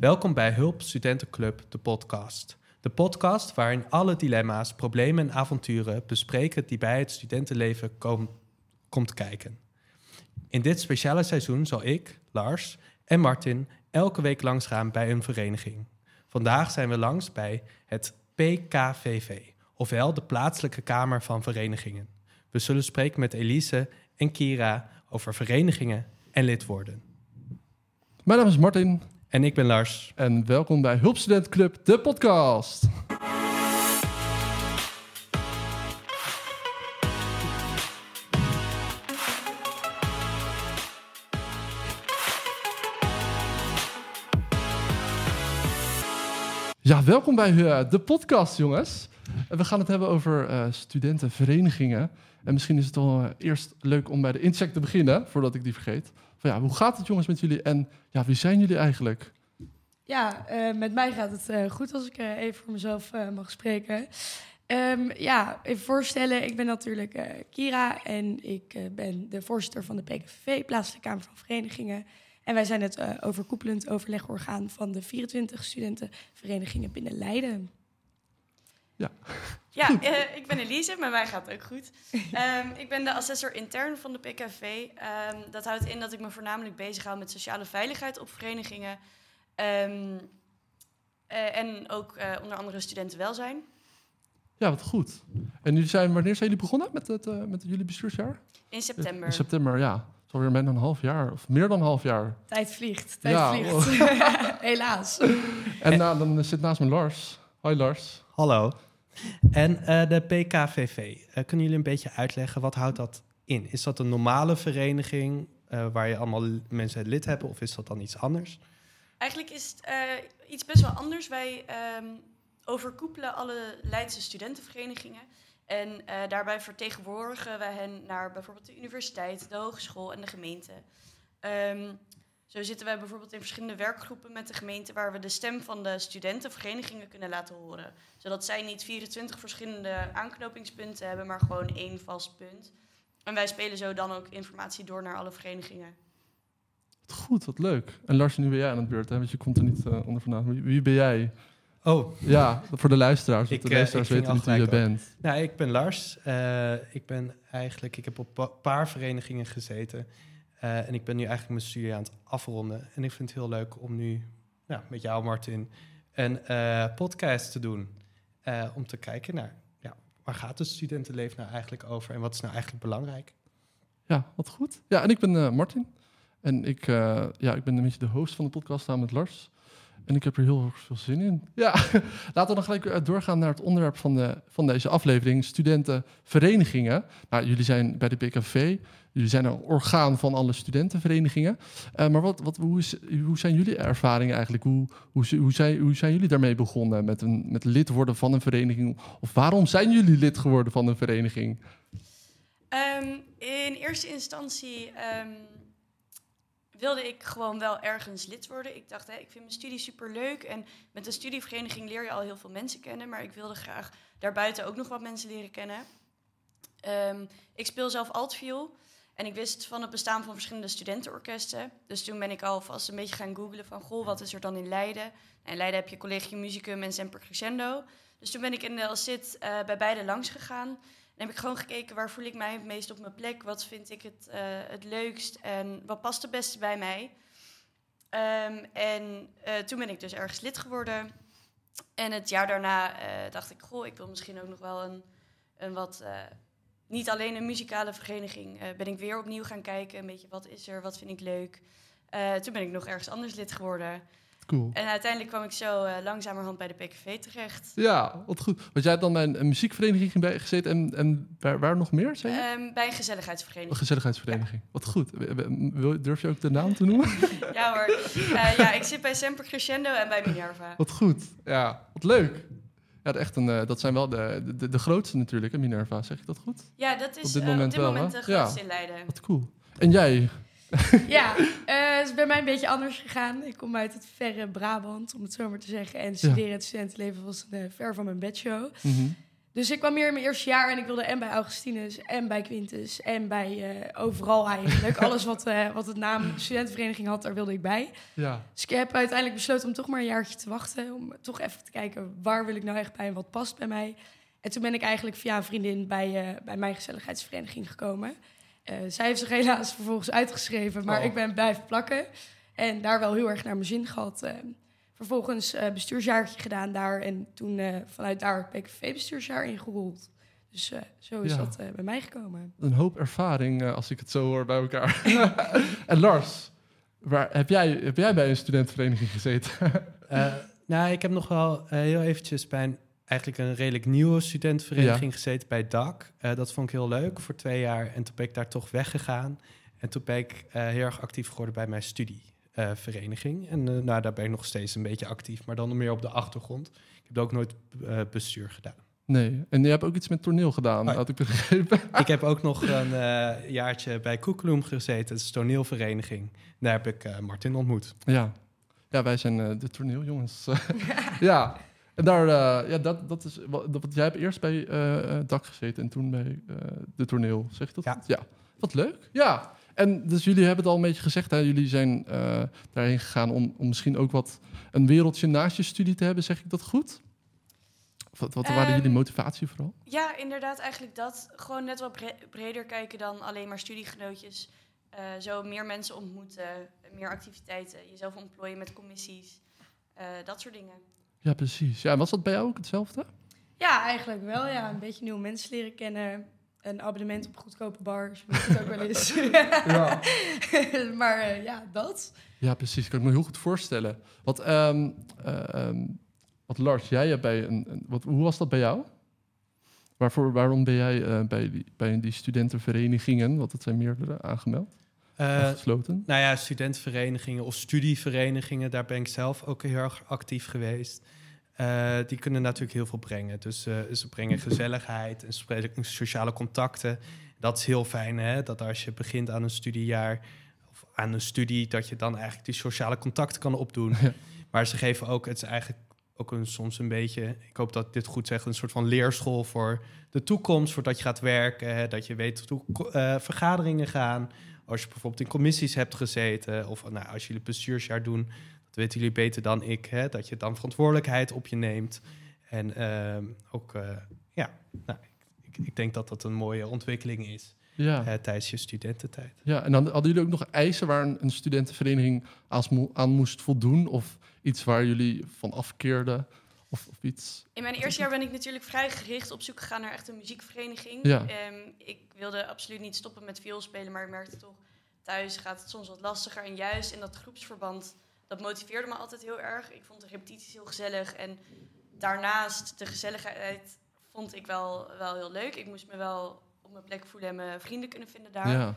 Welkom bij Hulp Studentenclub, de podcast. De podcast waarin alle dilemma's, problemen en avonturen bespreken die bij het studentenleven kom, komt kijken. In dit speciale seizoen zal ik, Lars en Martin elke week langsgaan bij een vereniging. Vandaag zijn we langs bij het PKVV, ofwel de plaatselijke Kamer van Verenigingen. We zullen spreken met Elise en Kira over verenigingen en lidwoorden. Mijn naam is Martin En ik ben Lars. en welkom bij Hulpstudent Club, de podcast. Ja, welkom bij eh, de podcast, jongens. En we gaan het hebben over eh, studentenverenigingen. En misschien is het wel eh, eerst leuk om bij de incheck te beginnen, voordat ik die vergeet. Ja, hoe gaat het, jongens, met jullie? En ja, wie zijn jullie eigenlijk? Ja, eh, met mij gaat het eh, goed als ik eh, even voor mezelf mag spreken. Ehm, ja, even voorstellen, ik ben natuurlijk Kira en ik ben de voorzitter van de PKVV, Plaatselijke Kamer van Verenigingen. En wij zijn het overkoepelend overlegorgaan van de 24 studentenverenigingen binnen Leiden. Ja, eh, ik ben Elise, met mij gaat het ook goed. Ehm, ik ben de assessor intern van de PKV. Ehm, dat houdt in dat ik me voornamelijk bezighoud met sociale veiligheid op verenigingen. Ehm, eh, en ook eh, onder andere studentenwelzijn. Ja, wat goed. En jullie zijn, wanneer zijn jullie begonnen met, het, eh, met jullie bestuursjaar? In september. In september, ja. Het is alweer meer dan een half jaar, of meer dan een half jaar. Tijd vliegt, tijd Ja, vliegt. Helaas. En dan zit naast me Lars. Hoi Lars. Hallo. En eh, de PKVV, eh, kunnen jullie een beetje uitleggen wat houdt dat in? Is dat een normale vereniging eh, waar je allemaal mensen lid hebben of is dat dan iets anders? Eigenlijk is het iets best wel anders. Wij ehm, overkoepelen alle Leidse studentenverenigingen. En daarbij vertegenwoordigen wij hen naar bijvoorbeeld de universiteit, de hogeschool en de gemeente. Ehm, zo zitten wij bijvoorbeeld in verschillende werkgroepen met de gemeente waar we de stem van de studentenverenigingen kunnen laten horen. Zodat zij niet 24 verschillende aanknopingspunten hebben, maar gewoon één vast punt. En wij spelen zo dan ook informatie door naar alle verenigingen. Wat goed, wat leuk. En Lars, nu ben jij aan het beurt, hè? want je komt er niet eh, onder vandaan. Wie, wie ben jij? Oh, Ja, voor de luisteraars. want Ik, de eh, luisteraars weten niet wie je bent. nou, ik ben Lars. Eh, ik ben eigenlijk, ik heb op een paar verenigingen gezeten. Eh, en ik ben nu eigenlijk mijn studie aan het afronden. En ik vind het heel leuk om nu ja, met jou, Martin, een eh, podcast te doen. Eh, om te kijken naar, ja, waar gaat het studentenleven nou eigenlijk over? En wat is nou eigenlijk belangrijk? Ja, wat goed. Ja, en ik ben Martin. En ik, ja, ik ben een beetje de host van de podcast samen met Lars. En ik heb er heel erg veel zin in. Ja, laten we dan gelijk doorgaan naar het onderwerp van, de, van deze aflevering. Studentenverenigingen. Nou, jullie zijn bij de PKV. Jullie zijn een orgaan van alle studentenverenigingen. Eh, maar wat, wat, hoe, is, hoe zijn jullie ervaringen eigenlijk? Hoe, hoe, hoe, zijn, hoe zijn jullie daarmee begonnen met, een, met lid worden van een vereniging? Of waarom zijn jullie lid geworden van een vereniging? Ehm, in eerste instantie ehm, wilde ik gewoon wel ergens lid worden. Ik dacht, hè, ik vind mijn studie superleuk en met een studievereniging leer je al heel veel mensen kennen, maar ik wilde graag daarbuiten ook nog wat mensen leren kennen. Ehm, ik speel zelf altviool en ik wist van het bestaan van verschillende studentenorkesten. Dus toen ben ik alvast een beetje gaan googlen van, goh, wat is er dan in Leiden? Nou, in Leiden heb je Collegium Musicum en Semper Crescendo. Dus toen ben ik in de LSIT eh bij beide langs gegaan. Dan heb ik gewoon gekeken waar voel ik mij het meest op mijn plek. Wat vind ik het, eh, het leukst en wat past het beste bij mij. Ehm, en eh, toen ben ik dus ergens lid geworden. En het jaar daarna dacht ik, goh, ik wil misschien ook nog wel een, een wat... niet alleen een muzikale vereniging. eh, ben ik weer opnieuw gaan kijken. Een beetje, wat is er? Wat vind ik leuk? Eh, toen ben ik nog ergens anders lid geworden. Cool. En uiteindelijk kwam ik zo eh, langzamerhand bij de PKV terecht. Ja, wat goed. Want jij hebt dan bij een, een muziekvereniging bij gezeten en, en waar, waar nog meer, zei je? Ehm, bij een Een gezelligheidsvereniging. gezelligheidsvereniging. Wat goed. Durf je ook de naam te noemen? Ja hoor. Ja, ik zit bij Semper Crescendo en bij Minerva. wat goed. Ja, wat leuk. Ja, echt een, eh, dat zijn wel de, de, de grootste natuurlijk, hè, Minerva. Zeg ik dat goed? Ja, dat is Op dit eh, moment op dit wel, moment de grootste Ja. in Leiden. Wat cool. En jij? Ja, eh, het is bij mij een beetje anders gegaan. Ik kom uit het verre Brabant, om het zo maar te zeggen. En studeren het studentenleven was ver van mijn bedshow. Mhm. Dus ik kwam hier in mijn eerste jaar en ik wilde en bij Augustinus en bij Quintus en bij eh, overal eigenlijk. Alles wat, eh, wat het naam studentenvereniging had, daar wilde ik bij. Ja, Dus ik heb uiteindelijk besloten om toch maar een jaartje te wachten. Om toch even te kijken waar wil ik nou echt bij en wat past bij mij. En toen ben ik eigenlijk via een vriendin bij, eh, bij mijn gezelligheidsvereniging gekomen. Zij heeft zich helaas vervolgens uitgeschreven, maar Oh. ik ben blijven plakken. En daar wel heel erg naar mijn zin gehad. Vervolgens eh bestuursjaartje gedaan daar. En toen eh, vanuit daar PKV-bestuursjaar ingerold. Dus eh, zo is Ja. dat eh, bij mij gekomen. een hoop ervaring eh, als ik het zo hoor bij elkaar. en Lars, waar, heb, jij, heb jij bij een studentenvereniging gezeten? Eh, nou, ik heb nog wel heel eventjes bij een, eigenlijk een redelijk nieuwe studentenvereniging gezeten bij DAC. Eh, dat vond ik heel leuk voor twee jaar. En toen ben ik daar toch weggegaan. En toen ben ik eh, heel erg actief geworden bij mijn studievereniging. en eh, nou, daar ben ik nog steeds een beetje actief, maar dan meer op de achtergrond. Ik heb ook nooit eh, bestuur gedaan. Nee, en je hebt ook iets met toneel gedaan, Oh. had ik begrepen. ik heb ook nog een eh, jaartje bij Koekeloem gezeten, dat is een toneelvereniging. Daar heb ik eh, Martin ontmoet. Ja, ja wij zijn eh, de toneeljongens. ja, en daar, eh, ja, dat, dat is wat, dat, jij hebt eerst bij eh, eh, DAC gezeten en toen bij eh, de toneel, zeg je dat? Ja. ja. Wat leuk. Ja, en dus jullie hebben het al een beetje gezegd, hè? jullie zijn eh, daarheen gegaan om, om misschien ook wat een wereldje naast je studie te hebben, zeg ik dat goed? Wat, wat waren Ehm, jullie motivatie vooral? Ja, inderdaad, eigenlijk dat. Gewoon net wat bre- breder kijken dan alleen maar studiegenootjes. Eh, zo meer mensen ontmoeten, meer activiteiten, jezelf ontplooien met commissies, eh, dat soort dingen. Ja, precies. Ja, was dat bij jou ook hetzelfde? Ja, eigenlijk wel. Ja. Een beetje nieuwe mensen leren kennen. Een abonnement op goedkope bars. Het ook wel eens. Ja. maar eh, ja, dat. Ja, precies. Kan ik me heel goed voorstellen. Wat, ehm, eh, ehm, wat Lars, jij hebt bij een, een- wat, hoe was dat bij jou? Waarvoor, waarom ben jij eh, bij, die, bij die studentenverenigingen, want het zijn meerdere, aangemeld? Eh, gesloten? Nou ja, studentenverenigingen of studieverenigingen, daar ben ik zelf ook heel erg actief geweest. Eh, die kunnen natuurlijk heel veel brengen. Dus eh, ze brengen gezelligheid en sociale contacten. Dat is heel fijn, hè? Dat als je begint aan een studiejaar of aan een studie, dat je dan eigenlijk die sociale contacten kan opdoen. Ja. Maar ze geven ook, het is eigenlijk ook een, soms een beetje, ik hoop dat ik dit goed zeg, een soort van leerschool voor de toekomst, voordat je gaat werken, hè? dat je weet hoe eh, vergaderingen gaan. Als je bijvoorbeeld in commissies hebt gezeten, of nou, als jullie bestuursjaar doen, dat weten jullie beter dan ik, hè, dat je dan verantwoordelijkheid op je neemt. En ehm, ook, eh, ja, nou, ik, ik denk dat dat een mooie ontwikkeling is Ja. eh, tijdens je studententijd. ja, en dan hadden jullie ook nog eisen waar een, een studentenvereniging als mo- aan moest voldoen? Of iets waar jullie van afkeerden? Of, of iets? In mijn eerste jaar ben ik natuurlijk vrij gericht op zoek gegaan naar echt een muziekvereniging. Ja. Ehm, ik wilde absoluut niet stoppen met vioolspelen, maar ik merkte toch, thuis gaat het soms wat lastiger. En juist in dat groepsverband, dat motiveerde me altijd heel erg. Ik vond de repetities heel gezellig en daarnaast de gezelligheid vond ik wel, wel heel leuk. Ik moest me wel op mijn plek voelen en mijn vrienden kunnen vinden daar. Ja.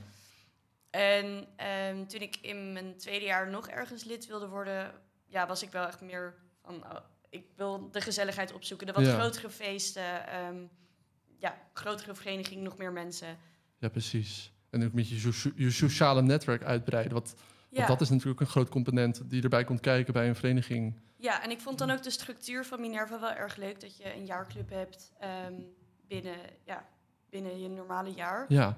En ehm, toen ik in mijn tweede jaar nog ergens lid wilde worden, ja, was ik wel echt meer van, oh, ik wil de gezelligheid opzoeken, de wat Ja. grotere feesten, ehm, ja, grotere vereniging, nog meer mensen. ja, precies. En ook met je, so- je sociale netwerk uitbreiden. Wat, Want dat is natuurlijk een groot component die erbij komt kijken bij een vereniging. ja, en ik vond dan ook de structuur van Minerva wel erg leuk, dat je een jaarclub hebt ehm, binnen, ja, binnen je normale jaar. Ja.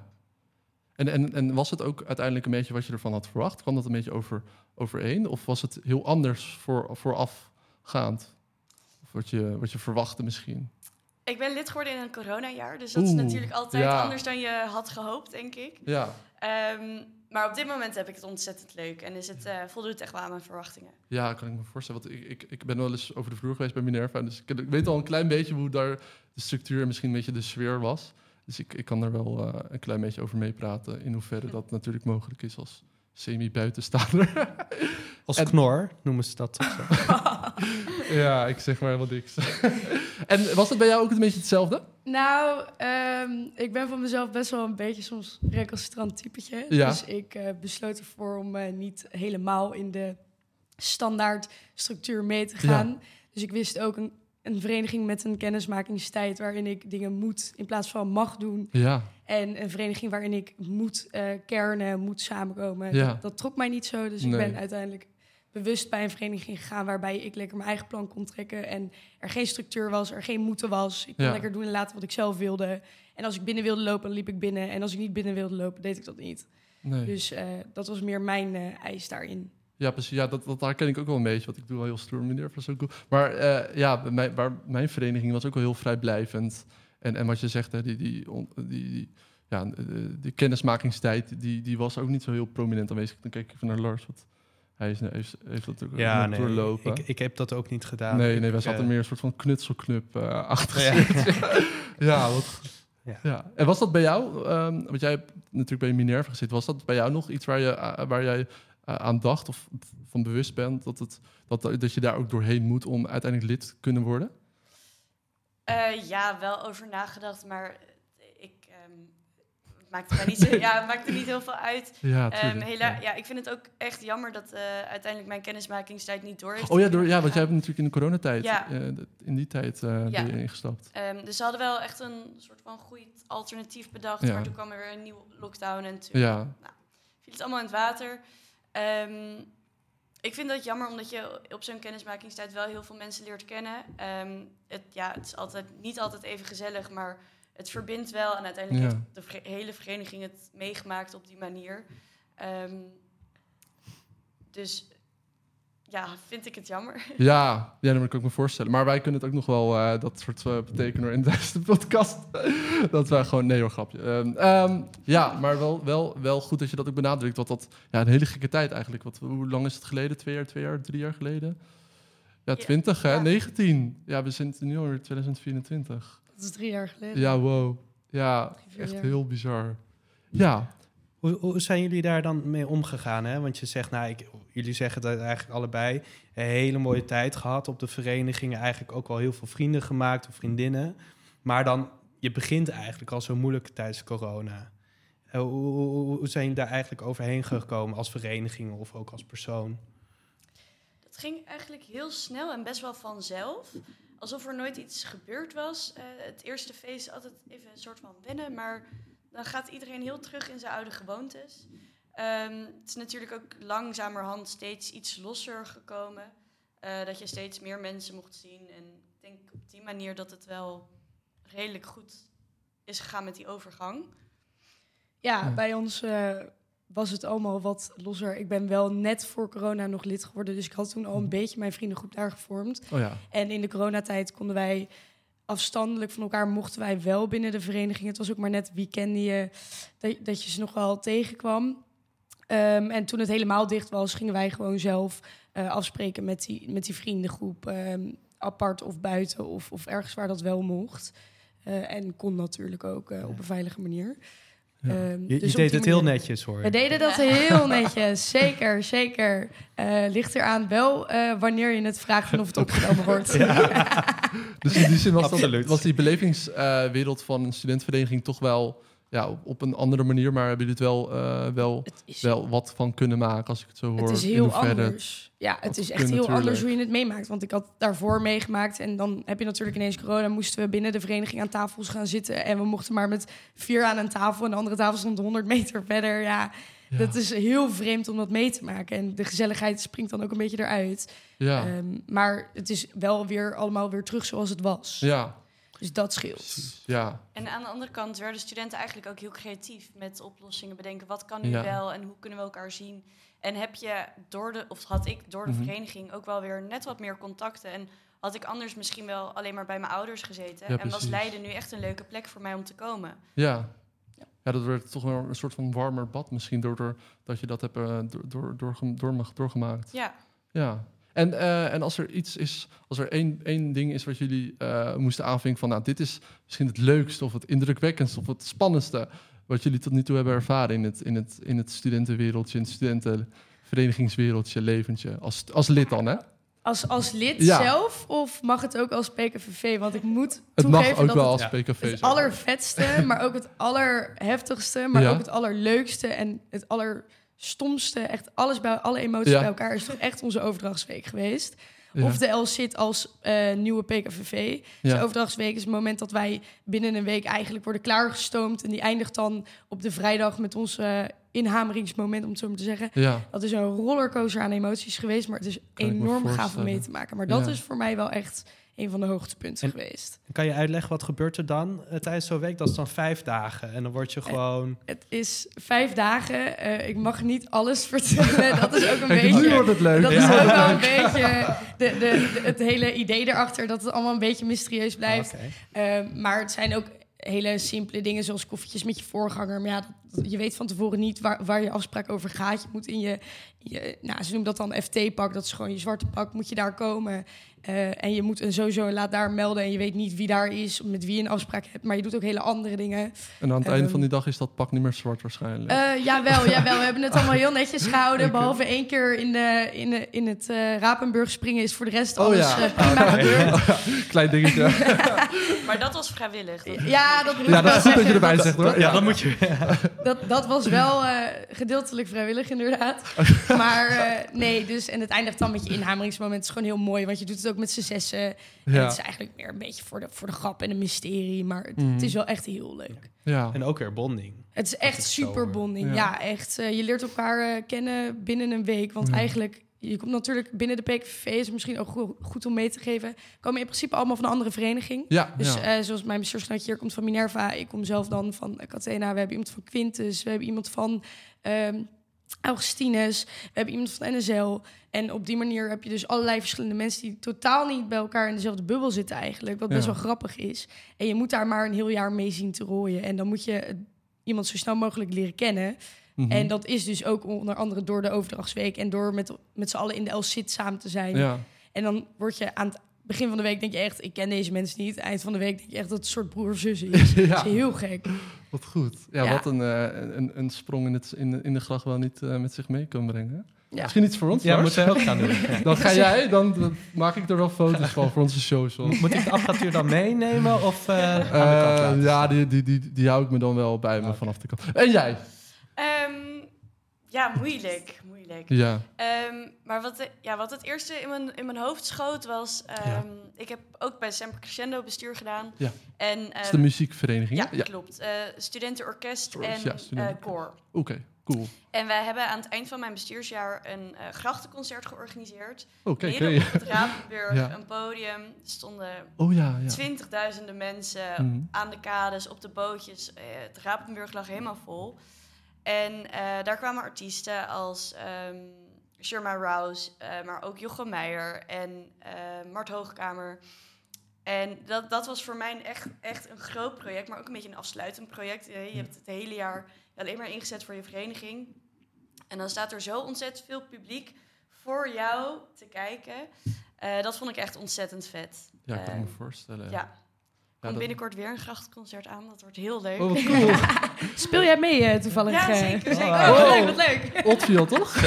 En, en, en was het ook uiteindelijk een beetje wat je ervan had verwacht? Kwam dat een beetje over, overeen? Of was het heel anders voor, voorafgaand? Of wat je, wat je verwachtte misschien? Ik ben lid geworden in een coronajaar, dus dat is natuurlijk altijd ja. anders dan je had gehoopt, denk ik. Ja. Ehm, maar op dit moment heb ik het ontzettend leuk en is het, eh voldoet echt wel aan mijn verwachtingen. Ja, kan ik me voorstellen. Want ik, ik, ik ben wel eens over de vloer geweest bij Minerva. Dus ik, ik weet al een klein beetje hoe daar de structuur en misschien een beetje de sfeer was. Dus ik, ik kan er wel eh, een klein beetje over meepraten. In hoeverre dat natuurlijk mogelijk is als semi-buitenstaander. Als En- knor noemen ze dat. ja, ik zeg maar helemaal niks. en was het bij jou ook een beetje hetzelfde? Nou, ehm, ik ben van mezelf best wel een beetje soms recalcitrant typetje. Ja. Dus ik eh, besloot ervoor om eh, niet helemaal in de standaard structuur mee te gaan. Dus ik wist ook een, een vereniging met een kennismakingstijd waarin ik dingen moet in plaats van mag doen. Ja, En een vereniging waarin ik moet eh, kernen, moet samenkomen. Ja. Dat, dat trok mij niet zo. Dus Nee. ik ben uiteindelijk bewust bij een vereniging gegaan waarbij ik lekker mijn eigen plan kon trekken en er geen structuur was, er geen moeten was. Ik kon Ja. lekker doen en laten wat ik zelf wilde. En als ik binnen wilde lopen, dan liep ik binnen. En als ik niet binnen wilde lopen, deed ik dat niet. Nee. Dus eh, dat was meer mijn eh, eis daarin. Ja, precies. Ja, dat, dat daar ken ik ook wel een beetje. Want ik doe wel heel stoer, meneer Van Zoekoe. Maar eh, ja, bij mij, waar, mijn vereniging was ook wel heel vrijblijvend. En, en wat je zegt, hè, die, die, on- die, die, ja, de, de kennismakingstijd, die, die was ook niet zo heel prominent aanwezig. Dan kijk ik even naar Lars, want hij is, heeft, heeft dat ook Ja, nee, doorlopen. ik, ik heb dat ook niet gedaan. nee, nee, wij zaten eh, meer een soort van knutselknub eh achter. Ja. ja, wat, Ja. ja. En was dat bij jou, ehm, want jij hebt natuurlijk bij Minerva gezeten, was dat bij jou nog iets waar, je, eh, waar jij eh, aan dacht of van bewust bent dat, het, dat, dat je daar ook doorheen moet om uiteindelijk lid te kunnen worden? Eh, ja, wel over nagedacht, maar ik... ehm, maakt, mij niet, zo- ja, maakt er niet heel veel uit. Ja, Ehm, hela- ja. ja. ik vind het ook echt jammer dat eh, uiteindelijk mijn kennismakingstijd niet door heeft. Oh ja, door, ja, want jij hebt natuurlijk in de coronatijd, Ja. eh, in die tijd Ja. ben je ingestapt. Ehm, dus ze hadden wel echt een soort van goed alternatief bedacht. Maar toen kwam er weer een nieuwe lockdown en toen Ja, viel het allemaal in het water. Ehm, ik vind dat jammer, omdat je op zo'n kennismakingstijd wel heel veel mensen leert kennen. Het, ja, het is altijd, niet altijd even gezellig, maar het verbindt wel. En uiteindelijk Ja. heeft de hele vereniging het meegemaakt op die manier. Ehm, dus ja, vind ik het jammer. Ja, ja, dat kan ik me voorstellen. Maar wij kunnen het ook nog wel eh, dat soort eh, betekenen in deze podcast. dat wij gewoon, nee hoor, grapje. Ehm, ehm, ja, maar wel, wel, wel goed dat je dat ook benadrukt. Want dat, ja, een hele gekke tijd eigenlijk. Wat, hoe lang is het geleden? Twee jaar, twee jaar, drie jaar geleden? Ja, Ja, 20 hè? ja. 19. Ja, we zijn nu alweer 2024. Dat is drie jaar geleden. Ja, wow. Ja, Drie, echt jaar. heel bizar. Ja, Hoe, hoe zijn jullie daar dan mee omgegaan? Hè? Want je zegt, nou, ik, jullie zeggen dat eigenlijk allebei een hele mooie tijd gehad op de verenigingen. Eigenlijk ook wel heel veel vrienden gemaakt of vriendinnen. Maar dan, je begint eigenlijk al zo moeilijk tijdens corona. Eh, Hoe, hoe, hoe zijn jullie daar eigenlijk overheen gekomen als vereniging of ook als persoon? Dat ging eigenlijk heel snel en best wel vanzelf. Alsof er nooit iets gebeurd was. Eh, het eerste feest altijd even een soort van wennen, maar dan gaat iedereen heel terug in zijn oude gewoontes. Ehm, het is natuurlijk ook langzamerhand steeds iets losser gekomen. eh, dat je steeds meer mensen mocht zien. En ik denk op die manier dat het wel redelijk goed is gegaan met die overgang. Ja, Ja. bij ons eh, was het allemaal wat losser. Ik ben wel net voor corona nog lid geworden. Dus ik had toen al een Mhm. beetje mijn vriendengroep daar gevormd. oh ja. En in de coronatijd konden wij afstandelijk van elkaar, mochten wij wel binnen de vereniging. Het was ook maar net wie kende je, dat, dat je ze nog wel tegenkwam. Ehm, en toen het helemaal dicht was, gingen wij gewoon zelf eh, afspreken met die, met die vriendengroep. ehm, apart of buiten of, of ergens waar dat wel mocht. Eh, en kon natuurlijk ook eh, op een veilige manier. Ja. Ehm, Je, dus je deed het heel netjes hoor. we deden dat heel netjes, zeker, zeker. Eh ligt eraan wel eh, wanneer je het vraagt en of het opgenomen wordt. Dus in die zin was, dat, Absoluut. was die belevingswereld van een studentenvereniging toch wel ja, op, op een andere manier, maar hebben jullie het wel, eh, wel, is, wel wat van kunnen maken als ik het zo hoor? het is heel anders. Ja, het is echt heel natuurlijk. anders hoe je het meemaakt. Want ik had daarvoor meegemaakt en dan heb je natuurlijk ineens corona. Moesten we binnen de vereniging aan tafels gaan zitten. En we mochten maar met vier aan een tafel. En de andere tafel stond 100 meter verder. Ja, Ja, dat is heel vreemd om dat mee te maken. En de gezelligheid springt dan ook een beetje eruit. ja, Ehm, maar het is wel weer allemaal weer terug zoals het was. ja, Dus dat scheelt. precies. Ja, En aan de andere kant werden studenten eigenlijk ook heel creatief met oplossingen bedenken. Wat kan nu Ja. wel en hoe kunnen we elkaar zien? En heb je door de, of had ik door de Mhm. vereniging ook wel weer net wat meer contacten. En had ik anders misschien wel alleen maar bij mijn ouders gezeten. Ja, en was. Leiden nu echt een leuke plek voor mij om te komen. ja. Ja, dat werd toch wel een soort van warmer bad misschien, doordat dat je dat hebt eh, door, door, doorma- doorgemaakt. Ja, Ja. En, eh, en als er iets is, als er één, één ding is wat jullie eh, moesten aanvinken van, nou, dit is misschien het leukste of het indrukwekkendste of het spannendste wat jullie tot nu toe hebben ervaren in het, in het, in het studentenwereldje, in het studentenverenigingswereldje, leventje, als, als lid dan, hè? Als, als lid Ja. zelf of mag het ook als PKVV? Want ik moet Het mag ook dat wel het als ja, PKV het allervetste, maar ook het allerheftigste, maar Ja. ook het allerleukste en het allerstomste, echt alles bij alle emoties Ja. bij elkaar is toch echt onze overdrachtsweek geweest. Ja. Of de LSIT als eh, nieuwe PKVV. Dus Ja. overdrachtsweek is het moment dat wij binnen een week eigenlijk worden klaargestoomd. En die eindigt dan op de vrijdag met onze inhameringsmoment, om het zo maar te zeggen. Ja, Dat is een rollercoaster aan emoties geweest, maar het is Kan enorm gaaf om mee te maken. Maar dat is voor mij wel echt een van de hoogtepunten En- geweest. Kan je uitleggen wat gebeurt er dan eh, tijdens zo'n week? Dat is dan vijf dagen en dan word je gewoon... Het is vijf dagen. eh, ik mag niet alles vertellen. Dat is ook een beetje... nu wordt het leuk. Dat Ja. is ook wel een beetje de, de, de- het hele idee erachter, dat het allemaal een beetje mysterieus blijft. Oké. Eh, maar het zijn ook hele simpele dingen, zoals koffietjes met je voorganger. Maar ja, dat- je weet van tevoren niet waar, waar je afspraak over gaat. Je moet in je, je nou, ze noemen dat dan FT-pak, dat is gewoon je zwarte pak, moet je daar komen. Eh, en je moet een sowieso laat daar melden en je weet niet wie daar is, met wie je een afspraak hebt. Maar je doet ook hele andere dingen. En aan het einde Ehm, van die dag is dat pak niet meer zwart waarschijnlijk. Eh jawel, jawel, we hebben het allemaal heel netjes gehouden. Behalve één keer in, de, in, de, in het eh Rapenburg springen is voor de rest Oh alles ja. eh, prima gebeurd. Klein dingetje. Maar dat was vrijwillig. Dat- Ja, dat moet Ja, dat is goed dat je erbij Dat- zegt hoor. Ja, dan moet je... Dat, dat was wel eh, gedeeltelijk vrijwillig, inderdaad. Maar eh, nee, dus en het eindigt dan met je inhameringsmoment. Het is gewoon heel mooi, want je doet het ook met z'n zessen. En Ja. het is eigenlijk meer een beetje voor de, voor de grap en een mysterie. Maar het, Mhm. het is wel echt heel leuk. Ja. En ook weer bonding. Het is echt super bonding. ja. Ja, echt. eh, je leert elkaar eh, kennen binnen een week. Want Ja. eigenlijk, je komt natuurlijk binnen de PKV, is het misschien ook go- goed om mee te geven. Komen in principe allemaal van een andere vereniging. Ja, Dus ja. eh, zoals mijn bestuursgenootje hier komt van Minerva. Ik kom zelf dan van uh, Catena. We hebben iemand van Quintus. We hebben iemand van ehm, Augustinus. We hebben iemand van NSL. En op die manier heb je dus allerlei verschillende mensen... die totaal niet bij elkaar in dezelfde bubbel zitten eigenlijk. Wat best Ja. wel grappig is. En je moet daar maar een heel jaar mee zien te rooien. En dan moet je iemand zo snel mogelijk leren kennen. Mhm. En dat is dus ook onder andere door de overdrachtsweek... en door met, met z'n allen in de LCIT samen te zijn. ja. En dan word je aan het begin van de week denk je echt, ik ken deze mensen niet. Eind van de week denk je echt dat het een soort broer of zus is. ja. Dat is heel gek. Wat goed. Ja, Ja. wat een, eh, een, een sprong in, het, in, de- in de gracht wel niet eh, met zich mee kan brengen. Ja. Misschien iets voor ons, Ja, moeten we ook gaan doen. Dan ga jij, dan, dan maak ik er wel foto's van voor onze shows. Moet ik de apparatuur dan meenemen of aan de kant laten ja, die, die, die, die hou ik me dan wel bij me Oké. vanaf de kant. En jij? Ehm, ja, moeilijk. moeilijk. Ja. Ehm, maar wat, de- ja, wat het eerste in mijn, in mijn hoofd schoot was... ehm, Ik heb ook bij Semper Crescendo bestuur gedaan. Ja. En, is de ehm, muziekvereniging. ja, klopt. Eh studentenorkest Sorry, en studenten- eh, koor. Oké, cool. En wij hebben aan het eind van mijn bestuursjaar een eh, grachtenconcert georganiseerd. Oké, Midden oké. op het Rapenburg, een podium. Er stonden Oh ja, ja. twintigduizenden mensen Mhm. aan de kades, op de bootjes. Eh, het Rapenburg lag helemaal vol. En eh, daar kwamen artiesten als ehm Sherma Rouse, eh, maar ook Jochem Meijer en eh, Mart Hoogkamer. En dat, dat was voor mij echt, echt een groot project, maar ook een beetje een afsluitend project. Je hebt het hele jaar alleen maar ingezet voor je vereniging. En dan staat er zo ontzettend veel publiek voor jou te kijken. Dat vond ik echt ontzettend vet. Ja, ik kan me voorstellen. ja. Er komt dat- binnenkort weer een grachtconcert aan. Dat wordt heel leuk. Oh, cool. Speel jij mee eh, toevallig? ja, eh? zeker. zeker. Oh. Oh, wat leuk, wat leuk. Otfiel, toch?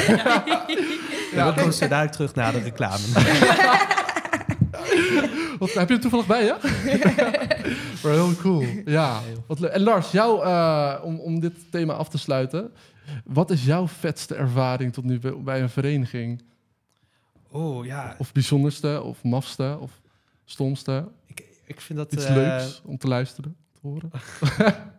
Ja, dan komen ze dadelijk terug naar de reclame. Wat, heb je hem toevallig bij, ja? maar heel cool. Ja, wat leuk. En Lars, jou, eh, om, om dit thema af te sluiten. Wat is jouw vetste ervaring tot nu bij- bij een vereniging? Oh ja, Of bijzonderste, of mafste, of stomste? ik, ik vind dat... Iets eh, leuks om te luisteren, te horen?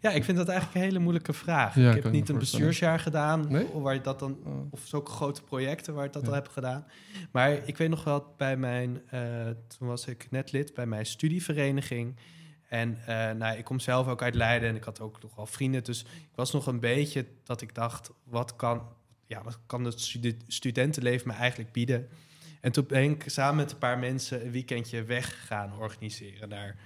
Ja, ik vind dat eigenlijk een hele moeilijke vraag. Ja, ik heb niet een bestuursjaar gedaan, Nee? waar je dat dan, Oh. of zulke grote projecten waar ik dat Ja. al heb gedaan. Maar ik weet nog wel bij mijn, eh, toen was ik net lid bij mijn studievereniging. En eh, nou, ik kom zelf ook uit Leiden en ik had ook nog wel vrienden. Dus ik was nog een beetje dat ik dacht, wat kan, ja, wat kan het studentenleven me eigenlijk bieden? En toen ben ik samen met een paar mensen een weekendje weg gaan organiseren naar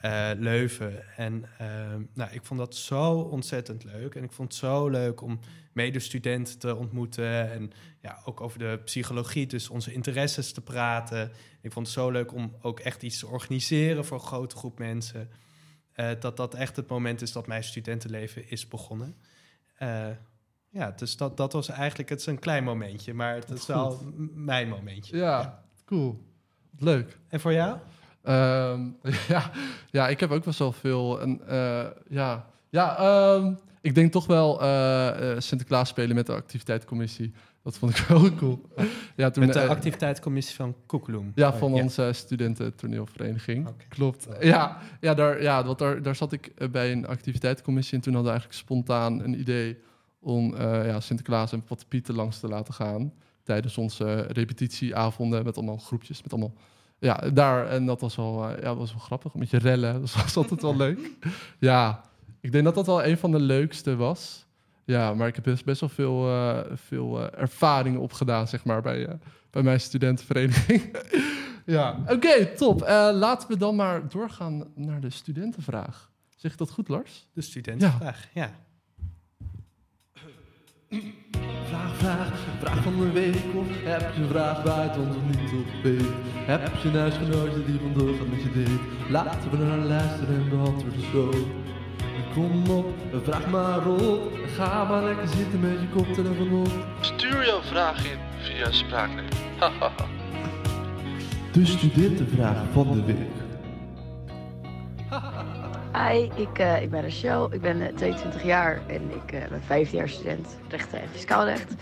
eh, Leuven. En ehm, nou, ik vond dat zo ontzettend leuk. En ik vond het zo leuk om medestudenten te ontmoeten. En ja, ook over de psychologie, dus onze interesses te praten. Ik vond het zo leuk om ook echt iets te organiseren voor een grote groep mensen. Eh, dat dat echt het moment is dat mijn studentenleven is begonnen. Ja, dus dat, dat was eigenlijk, het is een klein momentje, maar het is wel mijn momentje. Ja, cool. Wat Leuk. En voor jou? Ehm, ja, ja, ik heb ook best wel veel. En, eh, ja, ja ehm, ik denk toch wel eh, eh, Sinterklaas spelen met de activiteitscommissie. Dat vond ik wel cool. Ja, toen, Met de eh, activiteitscommissie van Koekeloem. ja, Oh, van onze studententoneelvereniging. Klopt. Ja, ja, daar, ja want daar, daar zat ik bij een activiteitscommissie. En toen hadden we eigenlijk spontaan een idee om uh, ja, Sinterklaas en Pat Pieten langs te laten gaan tijdens onze repetitieavonden met allemaal groepjes, met allemaal ja, daar en dat was wel, uh, ja, was wel grappig, met je rellen, dat was altijd wel leuk. Ja, ik denk dat dat wel een van de leukste was. Ja, maar ik heb best, best wel veel, uh, veel ervaringen opgedaan, zeg maar, bij, bij mijn studentenvereniging. ja, oké, top. laten we dan maar doorgaan naar de studentenvraag. Zeg ik dat goed, Lars? De studentenvraag, ja. Vraag, vraag, vraag van de week. Of heb je een vraag waar het ons niet op weet? Heb je een huisgenootje die vandoor gaat met je deed? Laten we naar luisteren en beantwoorden zo. Kom op, vraag maar op. Ga maar lekker zitten met je koptelefoon op. Stuur jouw vraag in via Spraakneem. de studentenvraag van de week. Hi, ik, uh, ik ben Rachel, ik ben 22 eh, jaar en ik uh, ben 15 jaar student rechten en fiscaalrecht.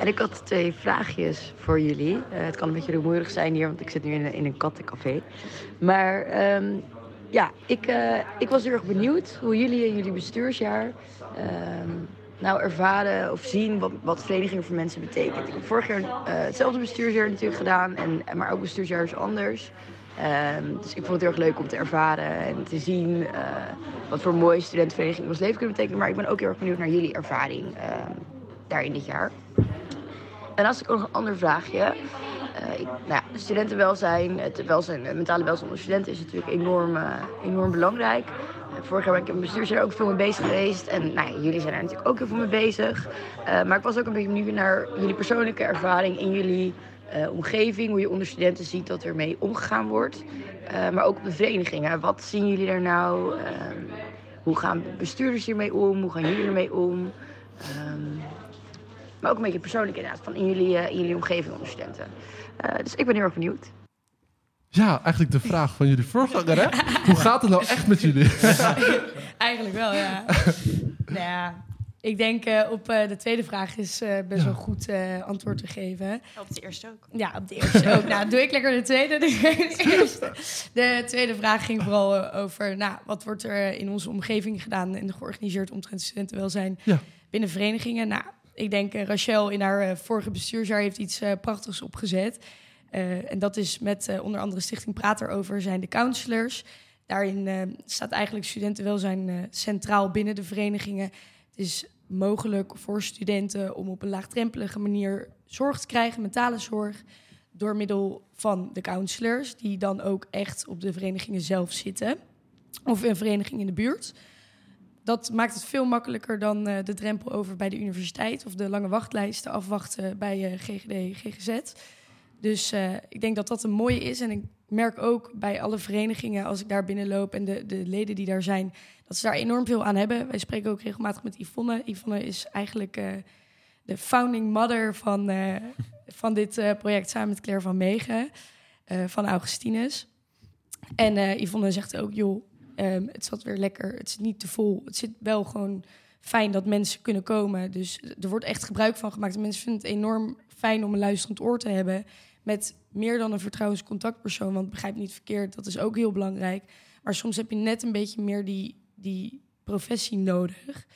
en ik had twee vraagjes voor jullie. het kan een beetje rumoerig zijn hier, want ik zit nu in, in een kattencafé. Maar um, ja, ik, ik was heel erg benieuwd hoe jullie in jullie bestuursjaar um, nou ervaren of zien wat, wat verenigingen voor mensen betekent. Ik heb vorig jaar hetzelfde bestuursjaar natuurlijk gedaan, en, maar ook bestuursjaar is anders. Um, dus ik vond het heel erg leuk om te ervaren en te zien uh, wat voor mooie studentenvereniging in ons leven kunnen betekenen. Maar ik ben ook heel erg benieuwd naar jullie ervaring uh, daarin dit jaar. En als ik nog een ander vraagje. Uh, ik, nou ja, studentenwelzijn, het, welzijn, het mentale welzijn onder studenten is natuurlijk enorm, enorm belangrijk. vorig jaar ben ik in bestuursjaar ook veel mee bezig geweest. En nou ja, jullie zijn er natuurlijk ook heel veel mee bezig. maar ik was ook een beetje benieuwd naar jullie persoonlijke ervaring in jullie uh, omgeving, hoe je onder studenten ziet dat er mee omgegaan wordt. Uh, maar ook op de verenigingen. Wat zien jullie er nou? Uh, hoe gaan bestuurders hiermee om? Hoe gaan jullie ermee om? Um, maar ook een beetje persoonlijk inderdaad, van in jullie, in jullie omgeving onder studenten. dus ik ben heel erg benieuwd. Ja, eigenlijk de vraag van jullie voorganger, hè? Hoe gaat het nou echt met jullie? eigenlijk wel, ja. nou ja, ik denk uh, op uh, de tweede vraag is uh, best ja. wel goed antwoord te geven. Op de eerste ook. Ja, op de eerste ook. nou, doe ik lekker de tweede. De, eerste. de tweede vraag ging vooral over, nou, wat wordt er in onze omgeving gedaan en georganiseerd omtrent studentenwelzijn ja. binnen verenigingen? Nou, ik denk Rachel in haar vorige bestuursjaar heeft iets prachtigs opgezet. en dat is met onder andere Stichting Praat erover zijn de counselors. Daarin staat eigenlijk studentenwelzijn centraal binnen de verenigingen. Het is mogelijk voor studenten om op een laagdrempelige manier zorg te krijgen, mentale zorg, door middel van de counselors, die dan ook echt op de verenigingen zelf zitten, of een vereniging in de buurt. Dat maakt het veel makkelijker dan uh, de drempel over bij de universiteit of de lange wachtlijsten afwachten bij uh, GGD, GGZ. Dus uh, ik denk dat dat een mooie is. En ik merk ook bij alle verenigingen, als ik daar binnenloop en de, de leden die daar zijn, dat ze daar enorm veel aan hebben. Wij spreken ook regelmatig met Yvonne. Yvonne is eigenlijk uh, de founding mother van, uh, van dit project samen met Claire van Megen van Augustinus. En Yvonne zegt ook, joh, um, het zat weer lekker, het zit niet te vol. Het zit wel gewoon fijn dat mensen kunnen komen. Dus er wordt echt gebruik van gemaakt. mensen vinden het enorm fijn om een luisterend oor te hebben met meer dan een vertrouwenscontactpersoon. Want begrijp niet verkeerd, dat is ook heel belangrijk. Maar soms heb je net een beetje meer die die professie nodig.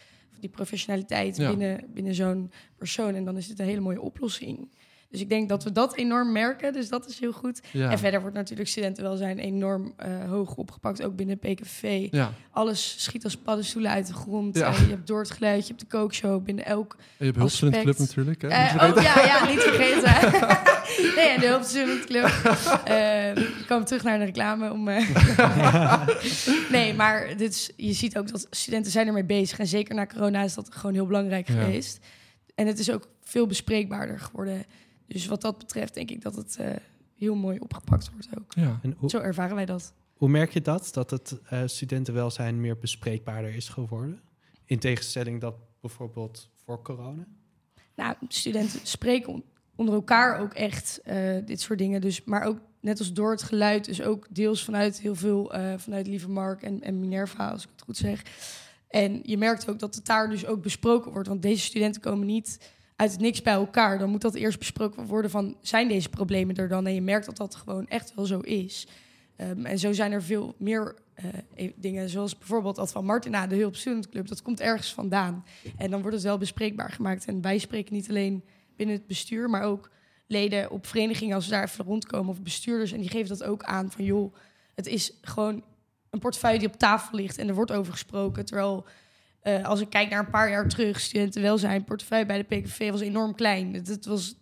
Die professionaliteit binnen, binnen zo'n persoon. En dan is het een hele mooie oplossing. Dus ik denk dat we dat enorm merken. Dus dat is heel goed. En verder wordt natuurlijk studentenwelzijn enorm uh, hoog opgepakt. Ook binnen PKV. Ja. Alles schiet als paddenstoelen uit de grond. Ja. Uh, je hebt door het geluid, je hebt de kookshow binnen elk En je hebt Hulpstudentenclub natuurlijk. Hè? Uh, oh, ja, ja, niet vergeten. nee, en de Hulpstudentenclub. ik kom terug naar de reclame. Om, nee, maar dit is, je ziet ook dat studenten zijn ermee bezig. En zeker na corona is dat gewoon heel belangrijk geweest. En het is ook veel bespreekbaarder geworden. Dus wat dat betreft denk ik dat het uh, heel mooi opgepakt wordt ook. Ja. En hoe, Zo ervaren wij dat. Hoe merk je dat? Dat het uh, studentenwelzijn meer bespreekbaarder is geworden? In tegenstelling dat bijvoorbeeld voor corona? Nou, studenten spreken onder elkaar ook echt uh, dit soort dingen. Dus, maar ook net als door het geluid, dus ook deels vanuit heel veel vanuit Lieve Mark en, en Minerva, als ik het goed zeg. En je merkt ook dat het daar dus ook besproken wordt. Want deze studenten komen niet uit het niks bij elkaar. Dan moet dat eerst besproken worden van... zijn deze problemen er dan? En je merkt dat dat gewoon echt wel zo is. Um, en zo zijn er veel meer eh, e- dingen zoals bijvoorbeeld dat van Martina, de Hulp Club, dat komt ergens vandaan. En dan wordt het wel bespreekbaar gemaakt. En wij spreken niet alleen binnen het bestuur, maar ook leden op verenigingen als ze daar even rondkomen of bestuurders. En die geven dat ook aan van joh, het is gewoon een portefeuille die op tafel ligt en er wordt over gesproken. Terwijl eh, als ik kijk naar een paar jaar terug, studentenwelzijn, portefeuille bij de PKV was enorm klein. Het, het was,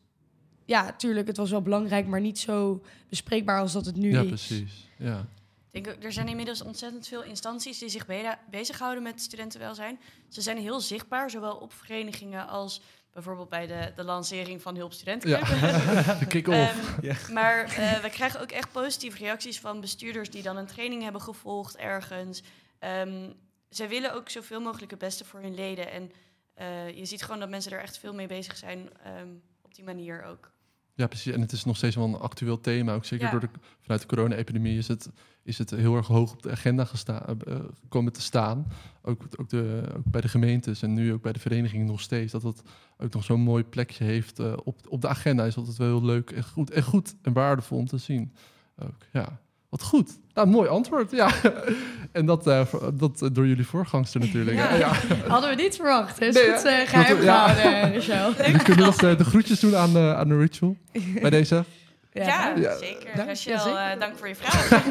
ja, natuurlijk, het was wel belangrijk, maar niet zo bespreekbaar als dat het nu Ja, is. precies. Ja. Ik denk ook, er zijn inmiddels ontzettend veel instanties die zich be- bezighouden met studentenwelzijn. Ze zijn heel zichtbaar, zowel op verenigingen als bijvoorbeeld bij de, de lancering van Hulp Studenten. Ja, de kick-off. Ehm, Maar eh, we krijgen ook echt positieve reacties van bestuurders die dan een training hebben gevolgd ergens. Ehm zij willen ook zoveel mogelijk het beste voor hun leden. En eh, je ziet gewoon dat mensen er echt veel mee bezig zijn ehm, op die manier ook. Ja, precies. En het is nog steeds wel een actueel thema. Ook zeker Ja. door de, vanuit de corona-epidemie is het, is het heel erg hoog op de agenda gesta- eh, eh, komen te staan. Ook, ook, de, ook bij de gemeentes en nu ook bij de verenigingen nog steeds. Dat het ook nog zo'n mooi plekje heeft op, op de agenda. Is altijd wel heel leuk en goed en, goed en waardevol om te zien. Ook, ja. Wat goed. Nou, mooi antwoord. Ja. en dat, eh, dat eh, door jullie voorgangster natuurlijk. Ja. Hadden we niet verwacht. Nee, goed uh, geheim gehouden, Rachel. Jullie kunnen nog de, de groetjes doen aan, eh, aan de ritual bij deze. Ja, Ja. zeker. Rachel, ja, zeker. eh, dank voor je vraag.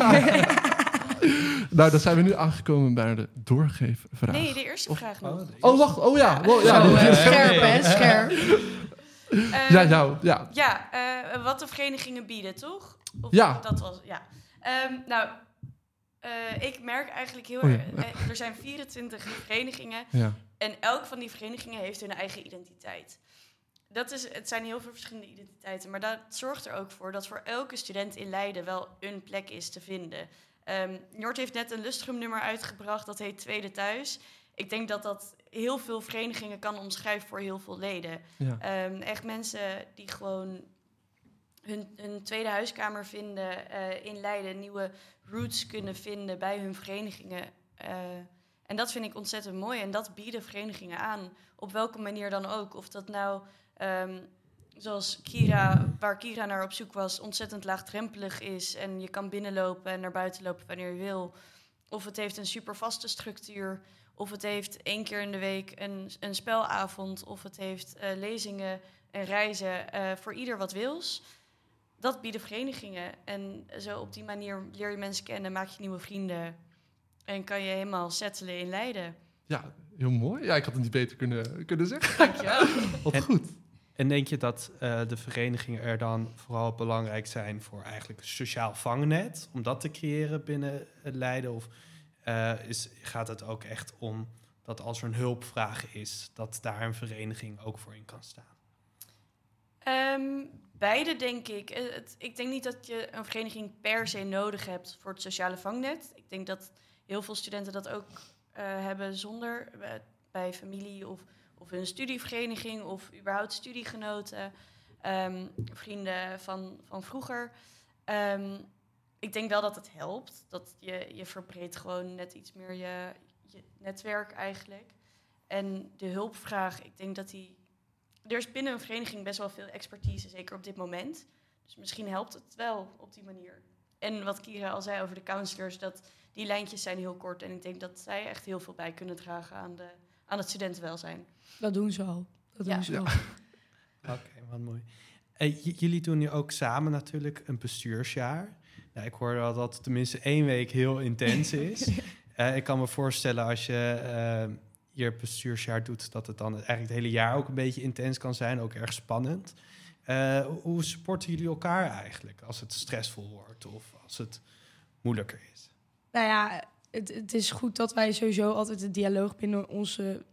Nou, dan zijn we nu aangekomen bij de doorgeefvraag. Nee, de eerste vraag nog. Oh, wacht. Oh ja. Wow, ja, eh, is- scherp, hè? Scherp. Ja, nou, ja. Ja, eh, wat de verenigingen bieden, toch? Of Ja. Dat was, ja. Ehm, nou, eh, ik merk eigenlijk heel Oh erg... ja. eh, er zijn 24 verenigingen ja. en elk van die verenigingen heeft hun eigen identiteit. Dat is, het zijn heel veel verschillende identiteiten, maar dat zorgt er ook voor dat voor elke student in Leiden wel een plek is te vinden. Noord heeft net een Lustrum nummer uitgebracht, dat heet Tweede Thuis. Ik denk dat dat heel veel verenigingen kan omschrijven voor heel veel leden. ja. Ehm, echt mensen die gewoon hun, tweede huiskamer vinden eh, in Leiden, nieuwe roots kunnen vinden bij hun verenigingen. Eh, en dat vind ik ontzettend mooi en dat bieden verenigingen aan, op welke manier dan ook. Of dat nou, ehm, zoals Kira, waar Kira naar op zoek was, ontzettend laagdrempelig is en je kan binnenlopen en naar buiten lopen wanneer je wil. Of het heeft een super vaste structuur. Of het heeft één keer in de week een, een spelavond. Of het heeft eh, lezingen en reizen voor ieder wat wils. Dat bieden verenigingen. En zo op die manier leer je mensen kennen, maak je nieuwe vrienden. En kan je helemaal settelen in Leiden. ja, heel mooi. Ja, ik had het niet beter kunnen, kunnen zeggen. Dankjewel. Wat En- goed. En denk je dat eh, de verenigingen er dan vooral belangrijk zijn voor eigenlijk een sociaal vangnet, om dat te creëren binnen het Leiden? Of eh, is, gaat het ook echt om dat als er een hulpvraag is, dat daar een vereniging ook voor in kan staan? Ehm, beide denk ik. Eh, Het, ik denk niet dat je een vereniging per se nodig hebt voor het sociale vangnet. Ik denk dat heel veel studenten dat ook eh, hebben zonder eh, bij familie of, of hun studievereniging of überhaupt studiegenoten, ehm, vrienden van, van vroeger. Ehm, ik denk wel dat het helpt. Dat je, je verbreedt gewoon net iets meer je, je netwerk eigenlijk. En de hulpvraag, ik denk dat die er is binnen een vereniging best wel veel expertise, zeker op dit moment. Dus misschien helpt het wel op die manier. En wat Kira al zei over de counselors, dat die lijntjes zijn heel kort. En ik denk dat zij echt heel veel bij kunnen dragen aan, de, aan het studentenwelzijn. Dat doen ze al. Dat Ja. doen ze al. Oké, wat mooi. Eh, j- jullie doen nu ook samen natuurlijk een bestuursjaar. Nou, ik hoorde al dat tenminste één week heel intens is. Eh, ik kan me voorstellen als je eh, je bestuursjaar doet, dat het dan eigenlijk het hele jaar ook een beetje intens kan zijn, ook erg spannend. Eh, hoe supporten jullie elkaar eigenlijk als het stressvol wordt of als het moeilijker is? Nou ja, het, is goed dat wij sowieso altijd de dialoog binnen onze,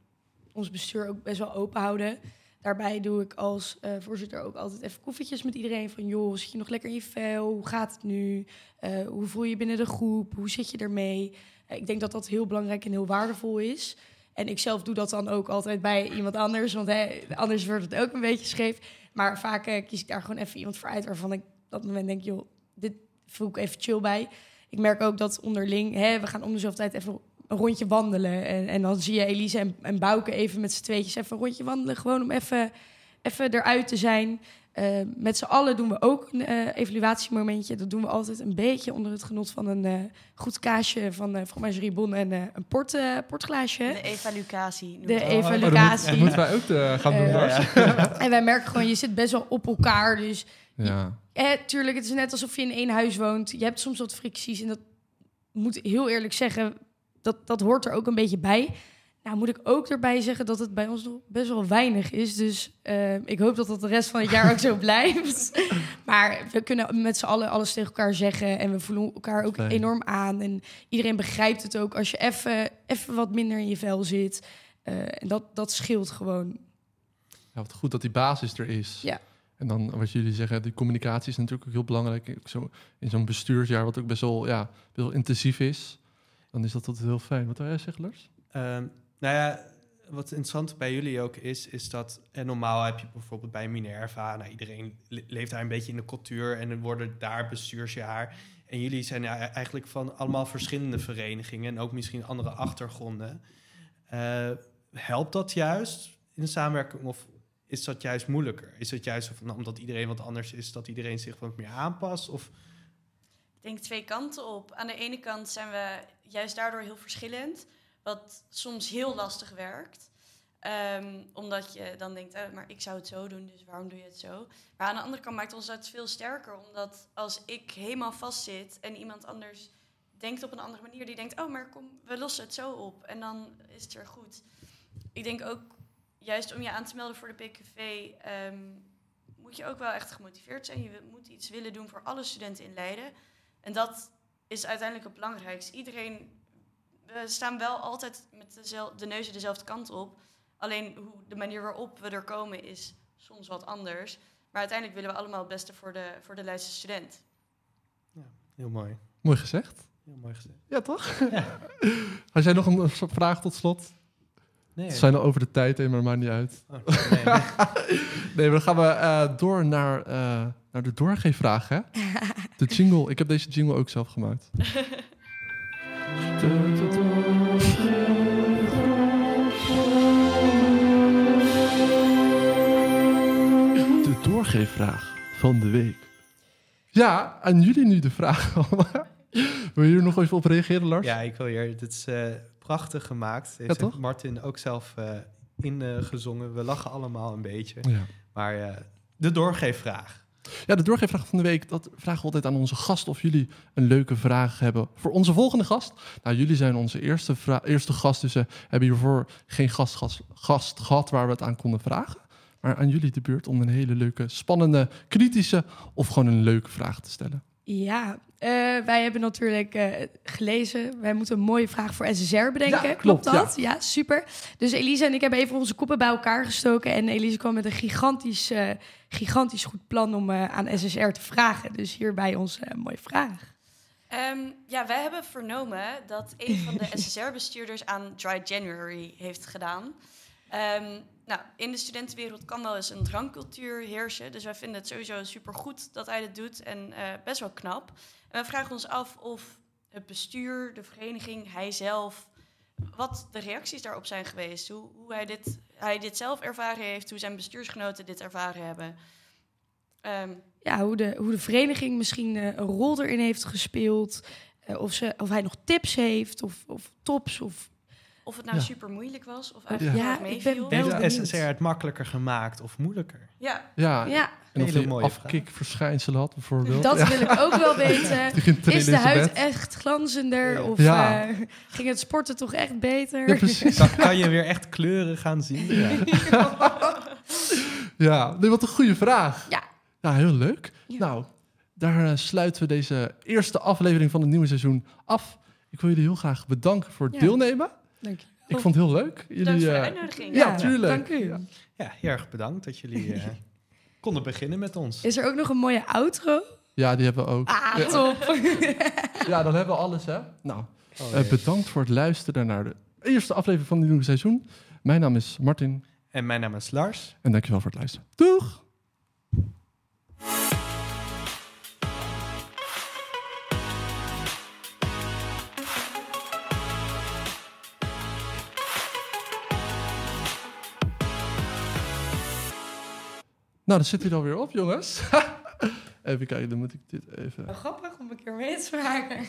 ons bestuur ook best wel open houden. Daarbij doe ik als eh, voorzitter ook altijd even koffietjes met iedereen. Van joh, zit je nog lekker in je vel? Hoe gaat het nu? Eh, hoe voel je binnen de groep? Hoe zit je ermee? Ik denk dat dat heel belangrijk en heel waardevol is. En ik zelf doe dat dan ook altijd bij iemand anders. Want hè, anders wordt het ook een beetje scheef. Maar vaak eh, kies ik daar gewoon even iemand voor uit waarvan ik op dat moment denk, joh, dit voel ik even chill bij. Ik merk ook dat onderling, hè, we gaan om de zoveel tijd even een rondje wandelen. En, en dan zie je Elise en, en Bouke even met z'n tweetjes even een rondje wandelen. Gewoon om even even eruit te zijn. Eh, met z'n allen doen we ook een eh, evaluatiemomentje. Dat doen we altijd een beetje onder het genot van een eh, goed kaasje van uh, fromagerie Bon en eh, een port, eh, portglaasje. De evaluatie. De het. evaluatie. Dat moeten wij ook eh, gaan doen. En wij merken gewoon, je zit best wel op elkaar. Dus Ja. eh, tuurlijk, het is net alsof je in één huis woont. Je hebt soms wat fricties en dat moet heel eerlijk zeggen, dat, dat hoort er ook een beetje bij. Nou moet ik ook erbij zeggen dat het bij ons nog best wel weinig is. Dus eh, ik hoop dat dat de rest van het jaar ook zo blijft. Maar we kunnen met z'n allen alles tegen elkaar zeggen. En we voelen elkaar ook Fijn. enorm aan. En iedereen begrijpt het ook als je even, even wat minder in je vel zit. Eh, en dat, dat scheelt gewoon. Ja, wat goed dat die basis er is. Ja. En dan wat jullie zeggen, die communicatie is natuurlijk ook heel belangrijk. Zo, in zo'n bestuursjaar, wat ook best wel, ja, best wel intensief is. Dan is dat altijd heel fijn. Wat wil jij zeggen, Lars? Ehm, nou ja, wat interessant bij jullie ook is, is dat en normaal heb je bijvoorbeeld bij Minerva, nou, iedereen le- leeft daar een beetje in de cultuur en dan worden daar bestuursjaar. En jullie zijn eigenlijk van allemaal verschillende verenigingen en ook misschien andere achtergronden. Eh, helpt dat juist in de samenwerking of is dat juist moeilijker? Is het juist van, omdat iedereen wat anders is, dat iedereen zich wat meer aanpast? Of Ik denk twee kanten op. Aan de ene kant zijn we juist daardoor heel verschillend, wat soms heel lastig werkt. Ehm, omdat je dan denkt, eh, maar ik zou het zo doen, dus waarom doe je het zo? Maar aan de andere kant maakt ons dat veel sterker, omdat als ik helemaal vastzit en iemand anders denkt op een andere manier, die denkt, oh, maar kom, we lossen het zo op en dan is het weer goed. Ik denk ook, juist om je aan te melden voor de PKV, ehm, moet je ook wel echt gemotiveerd zijn. Je moet iets willen doen voor alle studenten in Leiden. En dat is uiteindelijk het belangrijkste. Iedereen, we staan wel altijd met de neuzen dezelfde kant op. Alleen hoe, de manier waarop we er komen is soms wat anders. Maar uiteindelijk willen we allemaal het beste voor de, voor de Leidse student. heel mooi. Mooi gezegd. Heel mooi gezegd. Ja, toch? Had jij nog een vraag tot slot? Nee, We zijn al over de tijd heen, maar maakt niet uit. oh, nee, nee. Nee, maar dan gaan we eh, door naar, eh, naar de doorgeefvraag, hè? De jingle. Ik heb deze jingle ook zelf gemaakt. Doorgeefvraag van de week. Ja, aan jullie nu de vraag. Wil je hier nog even op reageren, Lars? Ja, ik wil hier. Dit is eh, prachtig gemaakt. Deze Ja, toch? heeft Martin ook zelf eh ingezongen. We lachen allemaal een beetje. Ja. Maar eh, de doorgeefvraag. Ja, de doorgeefvraag van de week, dat vragen we altijd aan onze gast of jullie een leuke vraag hebben voor onze volgende gast. Nou, jullie zijn onze eerste, eerste gast, dus we hebben hiervoor geen gast, gast, gast gehad waar we het aan konden vragen. Maar aan jullie de beurt om een hele leuke, spannende, kritische of gewoon een leuke vraag te stellen. Ja, eh, wij hebben natuurlijk eh, gelezen. Wij moeten een mooie vraag voor SSR bedenken. Ja, klopt, klopt, dat? Ja. super. Dus Elise en ik hebben even onze koppen bij elkaar gestoken. En Elise kwam met een gigantisch, eh, gigantisch goed plan om eh, aan SSR te vragen. Dus hierbij onze mooie vraag. Ehm, ja, wij hebben vernomen dat een van de SSR-bestuurders aan Dry January heeft gedaan. Ehm, nou, in de studentenwereld kan wel eens een drankcultuur heersen. Dus wij vinden het sowieso supergoed dat hij dit doet en eh, best wel knap. En we vragen ons af of het bestuur, de vereniging, hij zelf, wat de reacties daarop zijn geweest. Hoe, hoe hij, dit, hij dit zelf ervaren heeft, hoe zijn bestuursgenoten dit ervaren hebben. Ehm, Ja, hoe de, hoe de vereniging misschien eh, een rol erin heeft gespeeld. Eh, of, ze, of hij nog tips heeft of, of tops. Of, of het nou Ja. super moeilijk was of Ja. eigenlijk Ja, wel ik ben wel Heeft. SSR het makkelijker gemaakt of moeilijker? Ja, Ja, ja, en of mooie afkikverschijnselen had bijvoorbeeld. dat ja. wil ik ook wel weten. Is de huid echt glanzender? Ja. Of Ja. eh, ging het sporten toch echt beter? Ja, precies. Kan, kan je weer echt kleuren gaan zien? Ja. Ja, nee, wat een goede vraag. Ja. Ja, heel leuk. Ja. Nou, daar eh, sluiten we deze eerste aflevering van het nieuwe seizoen af. Ik wil jullie heel graag bedanken voor het Ja. deelnemen. Dank je. Ik vond het heel leuk. Jullie, bedankt voor de eh, uitnodiging. ja, tuurlijk. Dank u. Ja. heel erg bedankt dat jullie eh, konden beginnen met ons. Is er ook nog een mooie outro? Ja, die hebben we ook. Ah, Ja. top. Ja, dan hebben we alles, hè? Nou, Oh, eh, bedankt voor het luisteren naar de eerste aflevering van het nieuwe seizoen. Mijn naam is Martin En mijn naam is Lars. en dankjewel voor het luisteren. Doeg! Dan zit hij er alweer op, jongens. even kijken, dan moet ik dit even... Grappig om een keer mee te maken.